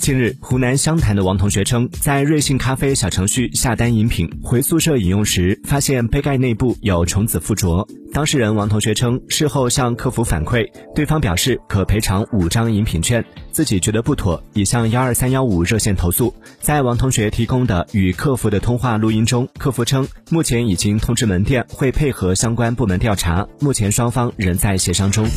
近日湖南湘潭的王同学称在瑞幸咖啡小程序下单饮品回宿舍饮用时发现杯盖内部有虫子附着当事人王同学称事后向客服反馈对方表示可赔偿五张饮品券。自己觉得不妥已向幺二三幺五热线投诉在王同学提供的与客服的通话录音中客服称目前已经通知门店会配合相关部门调查目前双方仍在协商中。